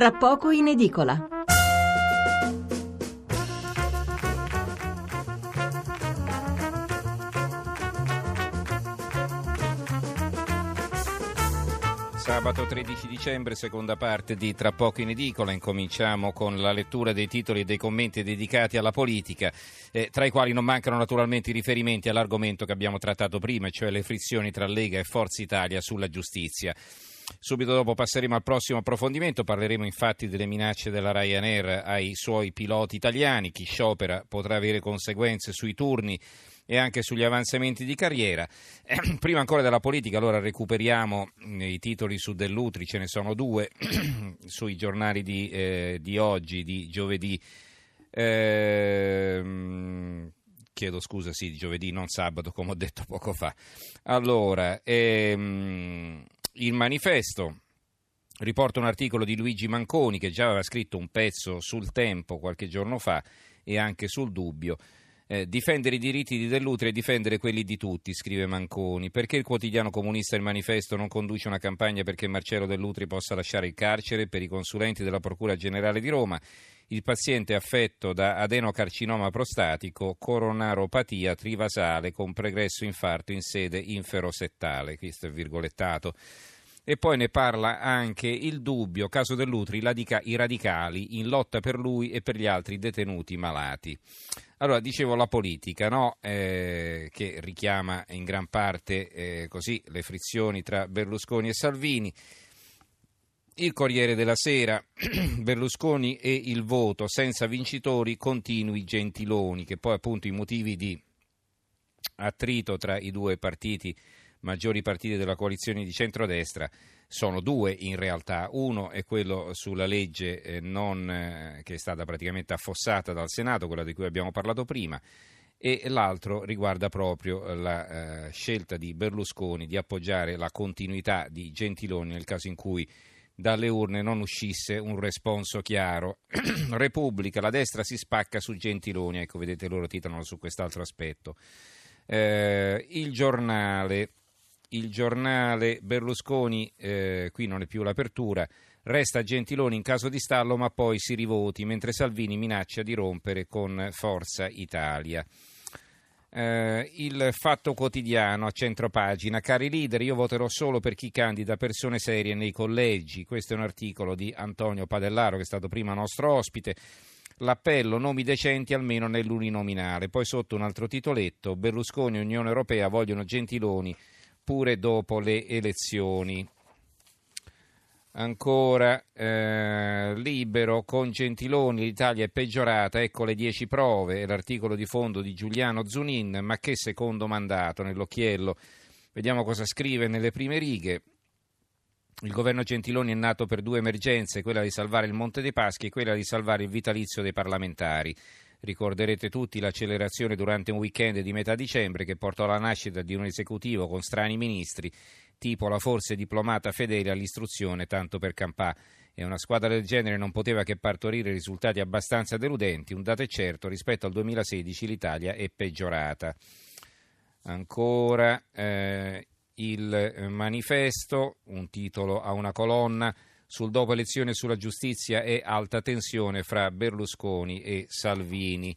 Tra poco in edicola. Sabato 13 dicembre, seconda parte di Tra poco in edicola. Incominciamo con la lettura dei titoli e dei commenti dedicati alla politica, eh, tra i quali non mancano naturalmente i riferimenti all'argomento che abbiamo trattato prima, cioè le frizioni tra Lega e Forza Italia sulla giustizia. Subito dopo passeremo al prossimo approfondimento, parleremo infatti delle minacce della Ryanair ai suoi piloti italiani, chi sciopera potrà avere conseguenze sui turni e anche sugli avanzamenti di carriera. Eh, prima ancora della politica, allora recuperiamo mm, i titoli su Dell'Utri, ce ne sono due sui giornali di, eh, di oggi, di giovedì. Eh, chiedo scusa, sì, di giovedì, non sabato, come ho detto poco fa. Allora, ehm, il manifesto. Riporta un articolo di Luigi Manconi che già aveva scritto un pezzo sul tempo qualche giorno fa e anche sul dubbio. Eh, difendere i diritti di Dell'Utri e difendere quelli di tutti, scrive Manconi. Perché il quotidiano comunista Il Manifesto non conduce una campagna perché Marcello Dell'Utri possa lasciare il carcere per i consulenti della Procura Generale di Roma? Il paziente affetto da adenocarcinoma prostatico, coronaropatia trivasale con pregresso infarto in sede inferosettale. Questo è virgolettato. E poi ne parla anche il dubbio, caso dell'Utri, i radicali in lotta per lui e per gli altri detenuti malati. Allora, dicevo la politica, no? eh, che richiama in gran parte eh, così, le frizioni tra Berlusconi e Salvini. Il Corriere della Sera, Berlusconi e il voto senza vincitori, continui Gentiloni, che poi appunto i motivi di attrito tra i due partiti maggiori partiti della coalizione di centrodestra sono due in realtà. Uno è quello sulla legge eh, non, eh, che è stata praticamente affossata dal Senato, quella di cui abbiamo parlato prima, e l'altro riguarda proprio la eh, scelta di Berlusconi di appoggiare la continuità di Gentiloni nel caso in cui dalle urne non uscisse un responso chiaro. Repubblica, la destra si spacca su Gentiloni, ecco vedete loro titolano su quest'altro aspetto. Eh, il giornale il giornale Berlusconi, eh, qui non è più l'apertura, resta Gentiloni in caso di stallo ma poi si rivoti, mentre Salvini minaccia di rompere con Forza Italia. Eh, il fatto quotidiano a centro pagina, cari leader, io voterò solo per chi candida persone serie nei collegi. Questo è un articolo di Antonio Padellaro che è stato prima nostro ospite. L'appello nomi decenti almeno nell'uninominale. Poi sotto un altro titoletto, Berlusconi e Unione Europea vogliono Gentiloni pure dopo le elezioni. Ancora eh, libero con Gentiloni, l'Italia è peggiorata, ecco le dieci prove, l'articolo di fondo di Giuliano Zunin, ma che secondo mandato nell'occhiello. Vediamo cosa scrive nelle prime righe. Il governo Gentiloni è nato per due emergenze, quella di salvare il Monte dei Paschi e quella di salvare il vitalizio dei parlamentari. Ricorderete tutti l'accelerazione durante un weekend di metà dicembre che portò alla nascita di un esecutivo con strani ministri, tipo la forse diplomata fedele all'istruzione tanto per campà. E una squadra del genere non poteva che partorire risultati abbastanza deludenti. Un dato è certo, rispetto al 2016 l'Italia è peggiorata. Ancora eh, il manifesto, un titolo a una colonna sul dopo elezione sulla giustizia e alta tensione fra Berlusconi e Salvini.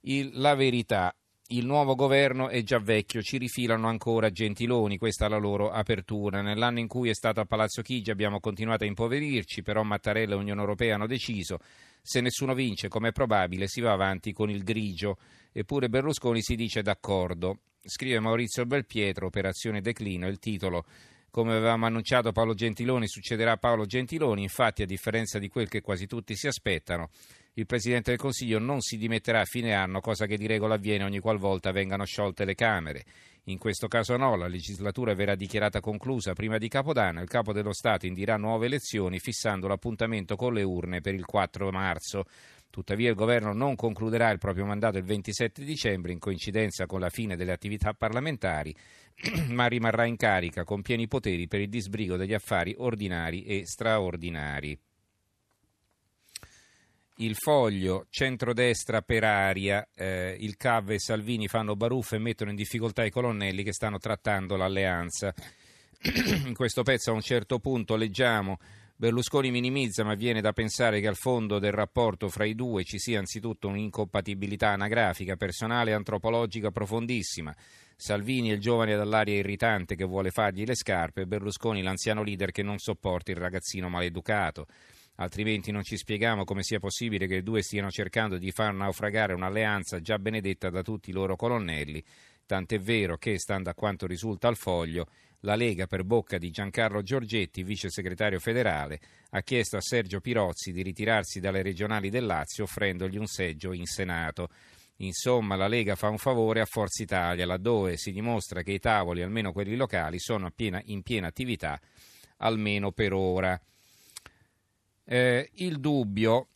Il, la verità. Il nuovo governo è già vecchio, ci rifilano ancora Gentiloni, questa è la loro apertura. Nell'anno in cui è stato a Palazzo Chigi abbiamo continuato a impoverirci, però Mattarella e Unione Europea hanno deciso, se nessuno vince, come è probabile, si va avanti con il grigio. Eppure Berlusconi si dice d'accordo. Scrive Maurizio Belpietro, Operazione Declino, il titolo come avevamo annunciato Paolo Gentiloni, succederà a Paolo Gentiloni, infatti a differenza di quel che quasi tutti si aspettano, il Presidente del Consiglio non si dimetterà a fine anno, cosa che di regola avviene ogni qualvolta vengano sciolte le Camere. In questo caso no, la legislatura verrà dichiarata conclusa prima di Capodanno, il Capo dello Stato indirà nuove elezioni fissando l'appuntamento con le urne per il 4 marzo. Tuttavia il governo non concluderà il proprio mandato il 27 dicembre in coincidenza con la fine delle attività parlamentari, ma rimarrà in carica con pieni poteri per il disbrigo degli affari ordinari e straordinari. Il foglio centrodestra per aria, eh, il CAV e Salvini fanno baruffe e mettono in difficoltà i colonnelli che stanno trattando l'alleanza. in questo pezzo a un certo punto leggiamo Berlusconi minimizza, ma viene da pensare che al fondo del rapporto fra i due ci sia anzitutto un'incompatibilità anagrafica, personale e antropologica profondissima. Salvini è il giovane dall'aria irritante che vuole fargli le scarpe, Berlusconi l'anziano leader che non sopporta il ragazzino maleducato. Altrimenti non ci spieghiamo come sia possibile che i due stiano cercando di far naufragare un'alleanza già benedetta da tutti i loro colonnelli, tant'è vero che, stando a quanto risulta al foglio, la Lega, per bocca di Giancarlo Giorgetti, vice segretario federale, ha chiesto a Sergio Pirozzi di ritirarsi dalle regionali del Lazio offrendogli un seggio in Senato. Insomma, la Lega fa un favore a Forza Italia, laddove si dimostra che i tavoli, almeno quelli locali, sono in piena attività, almeno per ora. Eh, il dubbio,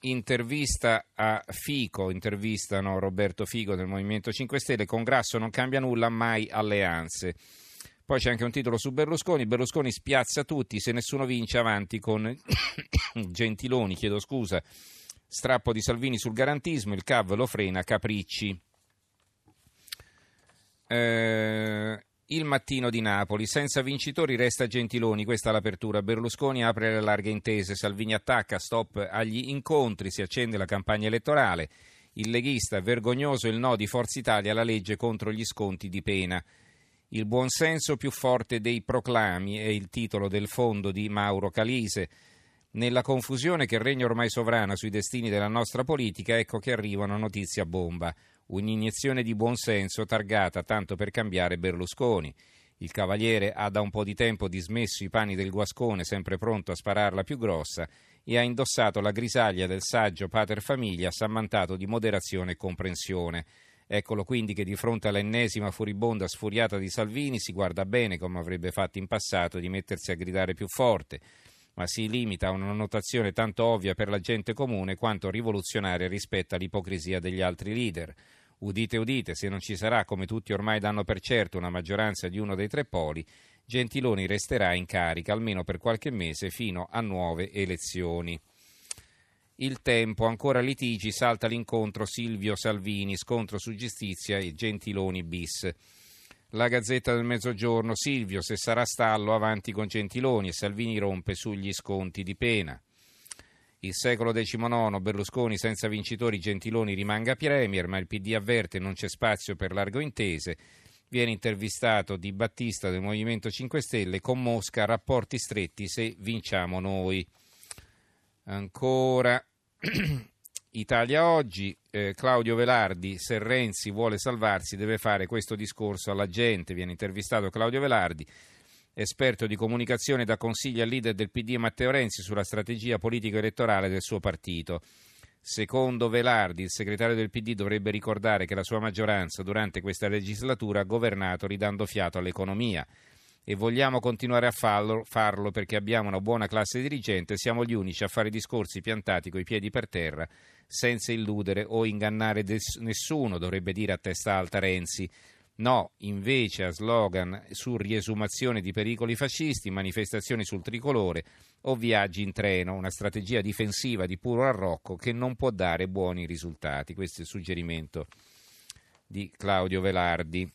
intervista a Fico, intervistano Roberto Fico del Movimento 5 Stelle, con Grasso non cambia nulla, mai alleanze. Poi c'è anche un titolo su Berlusconi, Berlusconi spiazza tutti, se nessuno vince avanti con Gentiloni, chiedo scusa, strappo di Salvini sul garantismo, il CAV lo frena, capricci. Eh, il mattino di Napoli, senza vincitori resta Gentiloni, questa è l'apertura. Berlusconi apre le larghe intese, Salvini attacca, stop agli incontri, si accende la campagna elettorale. Il leghista, vergognoso il no di Forza Italia alla legge contro gli sconti di pena. Il buonsenso più forte dei proclami è il titolo del fondo di Mauro Calise. Nella confusione che regna ormai sovrana sui destini della nostra politica, ecco che arriva una notizia bomba, un'iniezione di buonsenso targata tanto per cambiare Berlusconi. Il cavaliere ha da un po' di tempo dismesso i panni del guascone, sempre pronto a spararla più grossa, e ha indossato la grisaglia del saggio pater famiglia, sammantato di moderazione e comprensione. Eccolo quindi che di fronte all'ennesima furibonda sfuriata di Salvini si guarda bene, come avrebbe fatto in passato, di mettersi a gridare più forte, ma si limita a una notazione tanto ovvia per la gente comune quanto rivoluzionaria rispetto all'ipocrisia degli altri leader. Udite, udite, se non ci sarà, come tutti ormai danno per certo, una maggioranza di uno dei tre poli, Gentiloni resterà in carica almeno per qualche mese fino a nuove elezioni. Il tempo, ancora litigi, salta l'incontro Silvio Salvini, scontro su giustizia e Gentiloni bis. La Gazzetta del Mezzogiorno, Silvio, se sarà stallo, avanti con Gentiloni e Salvini rompe sugli sconti di pena. Il secolo XIX, Berlusconi senza vincitori, Gentiloni rimanga Premier, ma il PD avverte non c'è spazio per largo intese. Viene intervistato Di Battista del Movimento 5 Stelle con Mosca, rapporti stretti se vinciamo noi. Ancora Italia oggi, eh, Claudio Velardi, se Renzi vuole salvarsi deve fare questo discorso alla gente, viene intervistato Claudio Velardi, esperto di comunicazione da consigli al leader del PD Matteo Renzi sulla strategia politico-elettorale del suo partito. Secondo Velardi, il segretario del PD dovrebbe ricordare che la sua maggioranza durante questa legislatura ha governato ridando fiato all'economia e vogliamo continuare a farlo, farlo, perché abbiamo una buona classe dirigente, siamo gli unici a fare discorsi piantati coi piedi per terra senza illudere o ingannare des- nessuno, dovrebbe dire a testa alta Renzi. No, invece a slogan su riesumazione di pericoli fascisti, manifestazioni sul tricolore o viaggi in treno, una strategia difensiva di puro arrocco che non può dare buoni risultati. Questo è il suggerimento di Claudio Velardi.